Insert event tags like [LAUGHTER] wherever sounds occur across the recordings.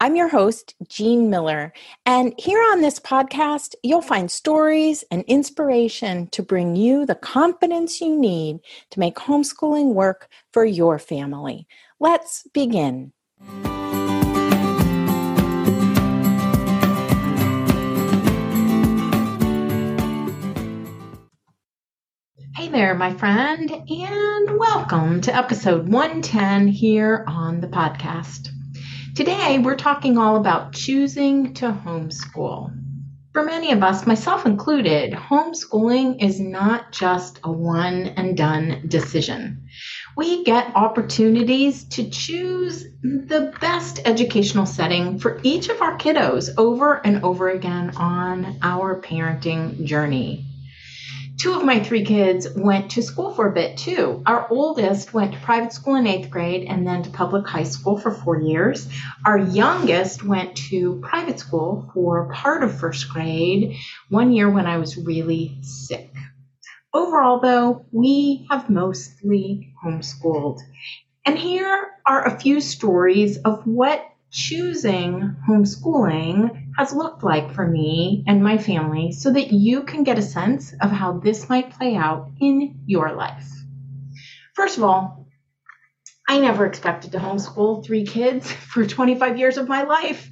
I'm your host, Jean Miller, and here on this podcast, you'll find stories and inspiration to bring you the confidence you need to make homeschooling work for your family. Let's begin. Hey there, my friend, and welcome to episode 110 here on the podcast. Today, we're talking all about choosing to homeschool. For many of us, myself included, homeschooling is not just a one and done decision. We get opportunities to choose the best educational setting for each of our kiddos over and over again on our parenting journey two of my three kids went to school for a bit too. Our oldest went to private school in eighth grade and then to public high school for four years. Our youngest went to private school for part of first grade, one year when I was really sick. Overall, though, we have mostly homeschooled. And here are a few stories of what choosing homeschooling has looked like for me and my family so that you can get a sense of how this might play out in your life. First of all, I never expected to homeschool three kids [LAUGHS] for 25 years of my life,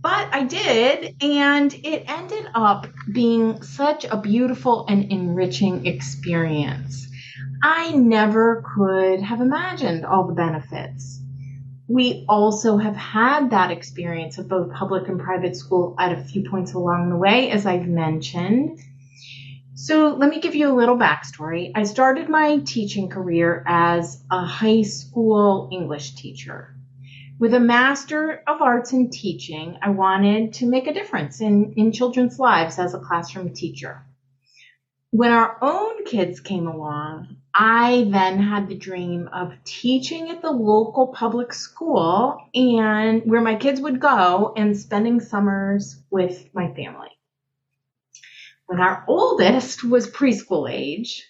but I did, and it ended up being such a beautiful and enriching experience. I never could have imagined all the benefits we also have had that experience of both public and private school at a few points along the way, as I've mentioned. So, let me give you a little backstory. I started my teaching career as a high school English teacher. With a Master of Arts in Teaching, I wanted to make a difference in, in children's lives as a classroom teacher. When our own kids came along, I then had the dream of teaching at the local public school and where my kids would go and spending summers with my family. When our oldest was preschool age,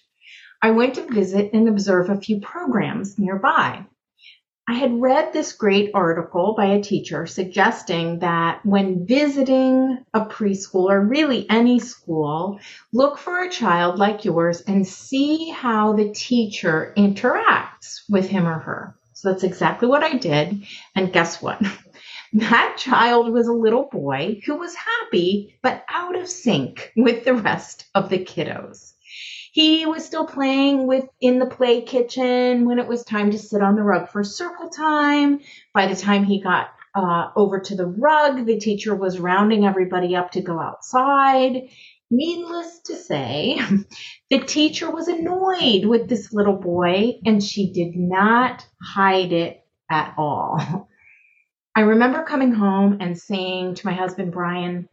I went to visit and observe a few programs nearby. I had read this great article by a teacher suggesting that when visiting a preschool or really any school, look for a child like yours and see how the teacher interacts with him or her. So that's exactly what I did. And guess what? [LAUGHS] That child was a little boy who was happy but out of sync with the rest of the kiddos. He was still playing with in the play kitchen when it was time to sit on the rug for circle time. By the time he got uh, over to the rug, the teacher was rounding everybody up to go outside. Needless to say, [LAUGHS] the teacher was annoyed with this little boy and she did not hide it at all. [LAUGHS] I remember coming home and saying to my husband, Brian,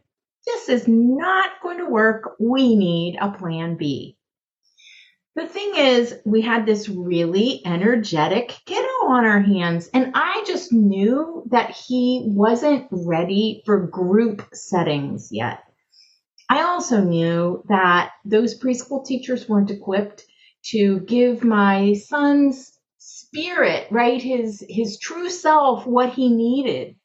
this is not going to work. We need a plan B. The thing is, we had this really energetic kiddo on our hands. And I just knew that he wasn't ready for group settings yet. I also knew that those preschool teachers weren't equipped to give my son's spirit, right? His his true self what he needed.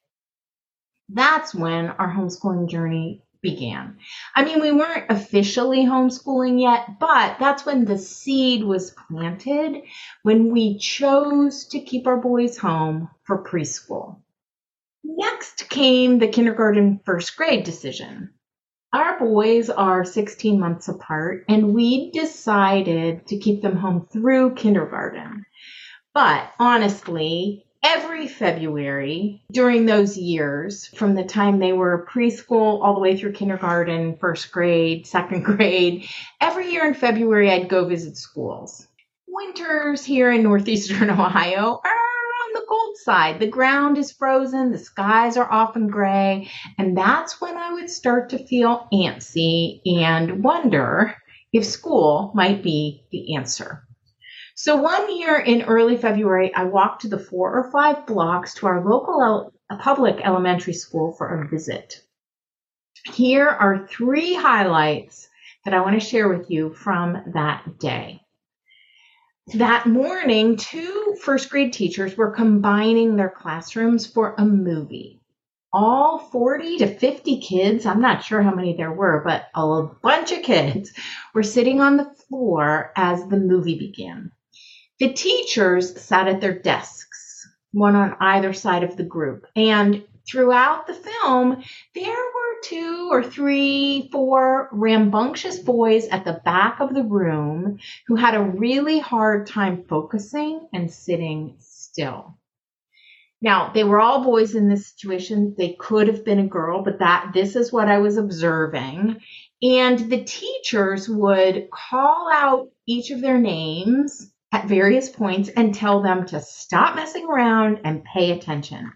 That's when our homeschooling journey began. I mean, we weren't officially homeschooling yet, but that's when the seed was planted when we chose to keep our boys home for preschool. Next came the kindergarten first grade decision. Our boys are 16 months apart, and we decided to keep them home through kindergarten. But honestly, every February during those years, from the time they were preschool all the way through kindergarten, first grade, second [LAUGHS] grade, every year in February, I'd go visit schools. Winters here in northeastern [LAUGHS] Ohio are on the cold side. The ground is frozen, the skies are often gray, and that's when I would start to feel antsy and wonder if school might be the answer. So one year in early February, I walked to the four or five blocks to our local el- public elementary school for a visit. Here are three highlights that I want to share with you from that day. That morning, two first grade teachers were combining their classrooms for a movie. All 40 to 50 kids, I'm not sure how many there were, but a bunch of kids were sitting on the floor as the movie began. The teachers sat at their desks, one on either side of the group. And throughout the film, there were two or three, four rambunctious boys at the back of the room who had a really hard time focusing and sitting still. Now, they were all boys in this situation. They could have been a girl, but that this is what I was observing. And the teachers would call out each of their names at various points and tell them to stop messing around and pay attention.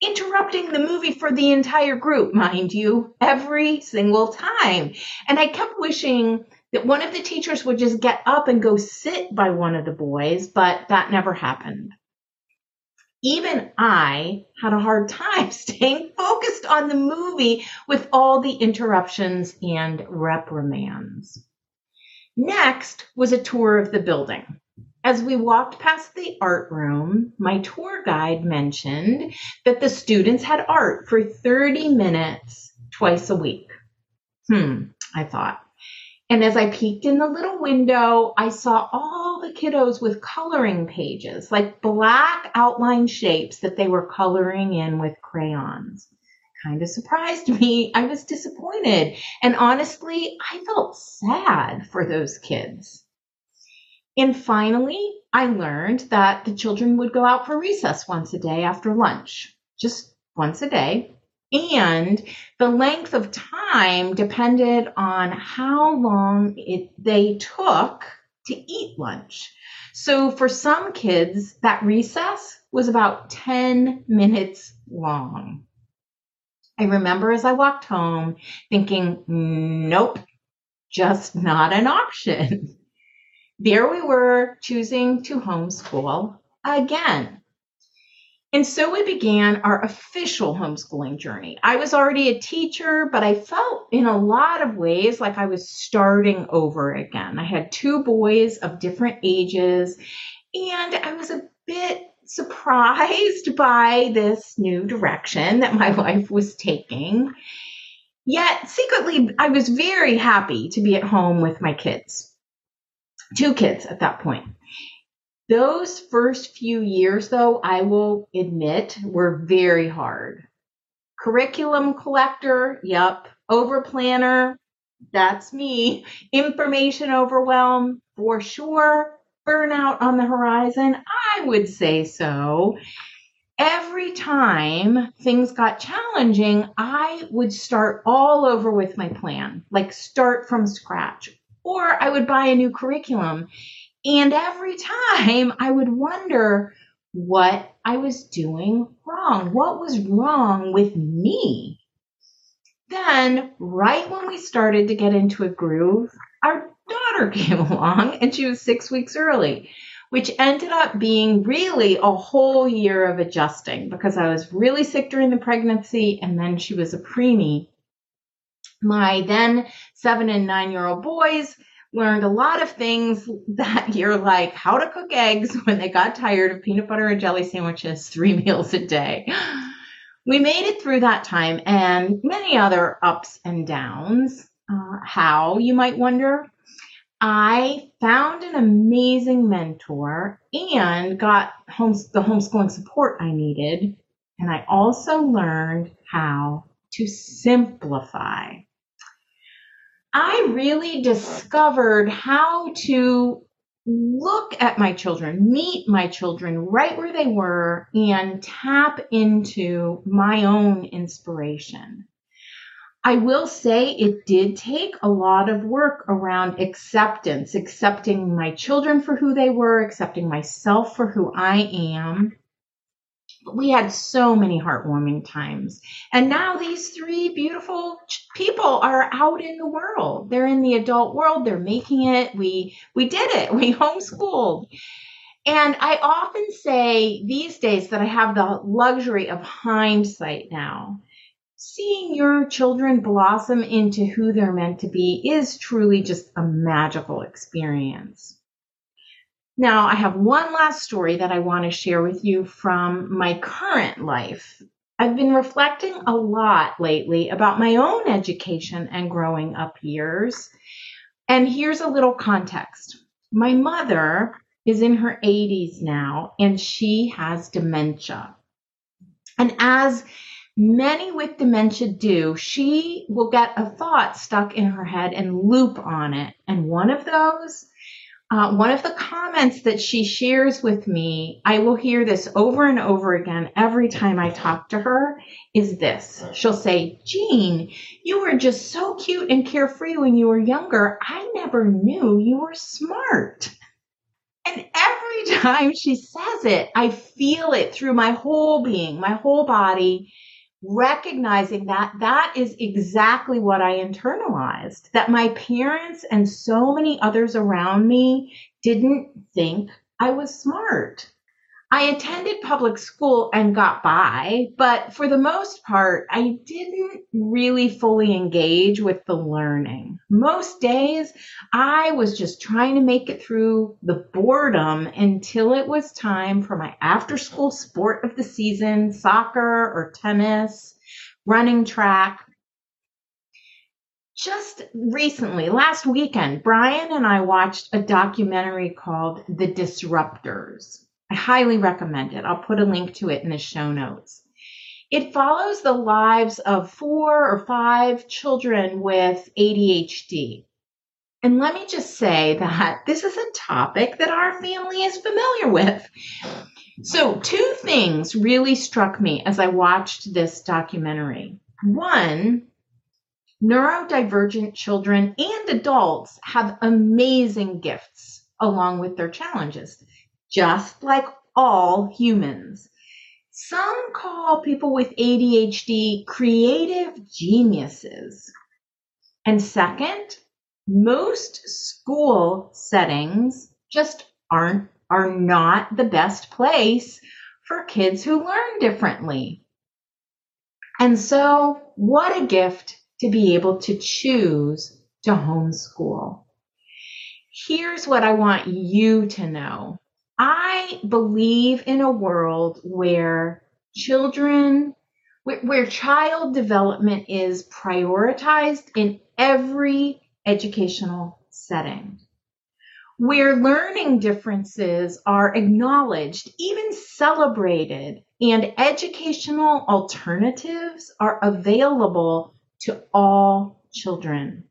Interrupting the movie for the entire group, mind you, every single time. And I kept wishing that one of the teachers would just get up and go sit by one of the boys, but that never happened. Even I had a hard time [LAUGHS] staying focused on the movie with all the interruptions and reprimands. Next was a tour of the building. As we walked past the art room, my tour guide mentioned that the students had art for 30 minutes twice a week. Hmm, I thought. And as I peeked in the little window, I saw all the kiddos with coloring pages, like black outline shapes that they were coloring in with crayons. Kind of surprised [LAUGHS] me. I was disappointed. And honestly, I felt sad for those kids. And finally, I learned that the children would go out for recess once a day after lunch, just once a day. And the length of time depended on how long it, they took to eat lunch. So for some kids, that recess was about 10 minutes long. I remember as I walked home thinking, nope, just not an option. [LAUGHS] there we were choosing to homeschool again. And so we began our official homeschooling journey. I was already a teacher, but I felt in a lot of ways like I was starting over again. I had two boys of different ages, and I was a bit surprised [LAUGHS] by this new direction that my [LAUGHS] life was taking. Yet secretly, I was very happy to be at home with my kids two kids at that point. Those first few years, though, I will admit, were very hard. Curriculum collector, yep. Over planner, that's me. Information overwhelm, for sure. Burnout on the horizon, I would say so. Every time things got challenging, I would start all over with my plan, like start from scratch or I would buy a new curriculum. And every time I would wonder what I was doing wrong. What was wrong with me? Then, right when we started to get into a groove, our daughter [LAUGHS] came along and she was six weeks early. which ended up being really a whole year of adjusting because I was really sick during the pregnancy and then she was a preemie. My then seven and nine year old boys learned a lot of things [LAUGHS] that year, like how to cook eggs when they got tired of peanut butter and jelly sandwiches [LAUGHS] three meals a day. We made it through that time and many other ups and downs. Uh, how, you might wonder? I found an amazing mentor and got the homeschooling support I needed. And I also learned how to simplify. I really discovered how to look at my children, meet my children right where they were, and tap into my own inspiration. I will say it did take a lot of work around acceptance, accepting my children for who they were, accepting myself for who I am. We had so many heartwarming times. And now these three beautiful people are out in the world. They're in the adult world. They're making it. We we did it. [LAUGHS] We homeschooled. And I often say these days that I have the luxury of hindsight now seeing your children blossom into who they're meant to be is truly just a magical experience. Now, I have one last story that I want to share with you from my current life. I've been reflecting a lot lately about my own education and growing up years. And here's a little context. My mother is in her 80s now and she has dementia. And as many with dementia do, she will get a thought stuck in her head and loop on it. And one of those, uh, one of the comments that she shares with me, I will hear this over and over again every time I talk to her, is this. She'll say, Jean, you were just so cute and carefree when you were younger. I never knew you were smart. And every [LAUGHS] time she says it, I feel it through my whole being, my whole body recognizing that that is exactly what I internalized, that my parents and so many others around me didn't think I was smart. I attended public school and got by, but for the most part, I didn't really fully engage with the learning. Most days, I was just trying to make it through the boredom until it was time for my after school sport of the season, soccer or tennis, running track. Just recently, last weekend, Brian and I watched a documentary called The Disruptors. I highly recommend it. I'll put a link to it in the show notes. It follows the lives of four or five children with ADHD. And let me just say that this is a topic that our family is familiar with. So, two things really struck me as I watched this documentary. One, neurodivergent children and adults have amazing gifts along with their challenges just like all humans. Some call people with ADHD creative geniuses. And second, most school settings just aren't are not the best place for kids who learn differently. And so, what a gift to be able to choose to homeschool. Here's what I want you to know I believe in a world where children, where, where child development is prioritized in every educational setting where learning differences are acknowledged, even celebrated, and educational alternatives are available to all children.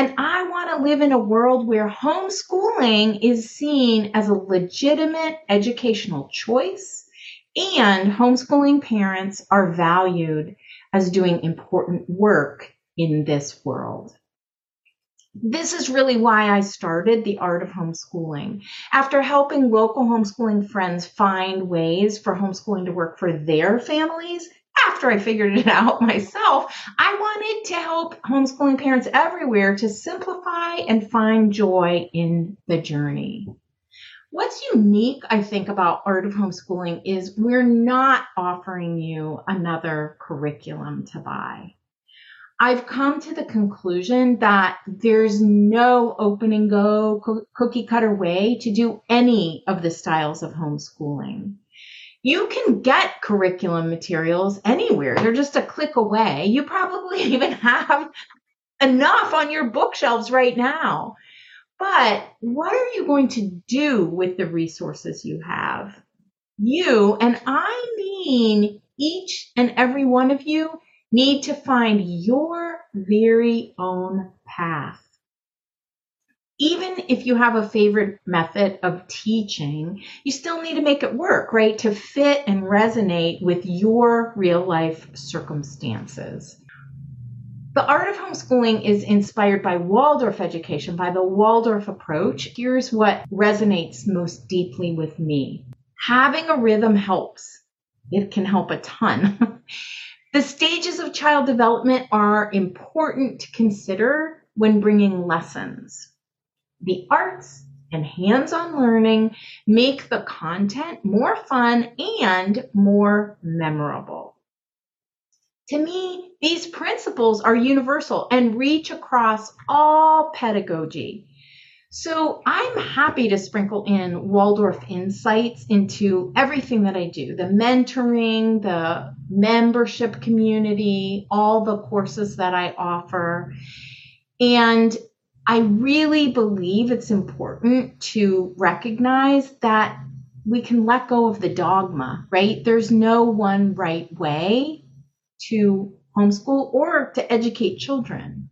And I want to live in a world where homeschooling is seen as a legitimate educational choice and homeschooling parents are valued as doing important work in this world. This is really why I started the art of homeschooling. After helping local homeschooling friends find ways for homeschooling to work for their families, after I figured it [LAUGHS] out myself, I wanted to help homeschooling parents everywhere to simplify and find joy in the journey. What's unique, I think, about Art of Homeschooling is we're not offering you another curriculum to buy. I've come to the conclusion that there's no open and go cookie cutter way to do any of the styles of homeschooling. You can get curriculum materials anywhere. They're just a click away. You probably [LAUGHS] even have enough on your bookshelves right now. But what are you going to do with the resources you have? You, and I mean each and every one of you, need to find your very own path. Even if you have a favorite method of teaching, you still need to make it work, right? To fit and resonate with your real life circumstances. The art of homeschooling is inspired by Waldorf education, by the Waldorf approach. Here's what resonates most deeply with me. Having a rhythm helps. It can help a ton. [LAUGHS] the stages of child development are important to consider when bringing lessons. The arts and hands on learning make the content more fun and more memorable. To me, these principles are universal and reach across all pedagogy. So I'm happy to sprinkle in Waldorf insights into everything that I do the mentoring, the membership community, all the courses that I offer. And I really believe it's important to recognize that we can let go of the dogma, right? There's no one right way to homeschool or to educate children.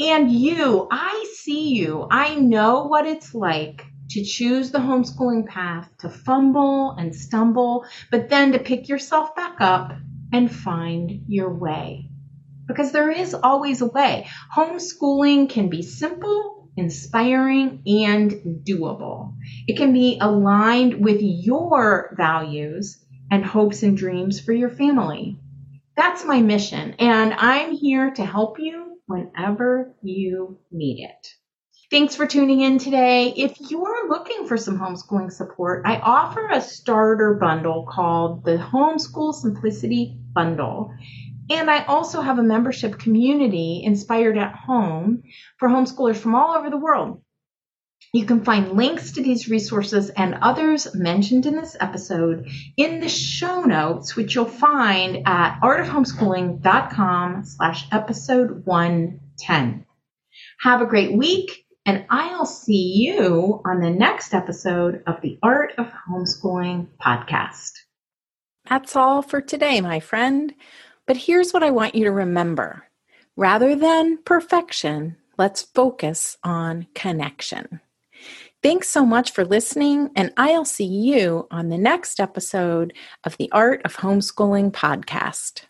And you, I see you. I know what it's like to choose the homeschooling path, to fumble and stumble, but then to pick yourself back up and find your way. Because there is always a way. Homeschooling can be simple, inspiring, and doable. It can be aligned with your values and hopes and dreams for your family. That's my mission, and I'm here to help you whenever you need it. Thanks for tuning in today. If you're looking for some homeschooling support, I offer a starter bundle called the Homeschool Simplicity Bundle. And I also have a membership community inspired at home for homeschoolers from all over the world. You can find links to these resources and others mentioned in this episode in the show notes, which you'll find at artofhomeschooling.com slash episode 110. Have a great week, and I'll see you on the next episode of the Art of Homeschooling podcast. That's all for today, my friend. But here's what I want you to remember rather than perfection, let's focus on connection. Thanks so much for listening, and I'll see you on the next episode of the Art of Homeschooling podcast.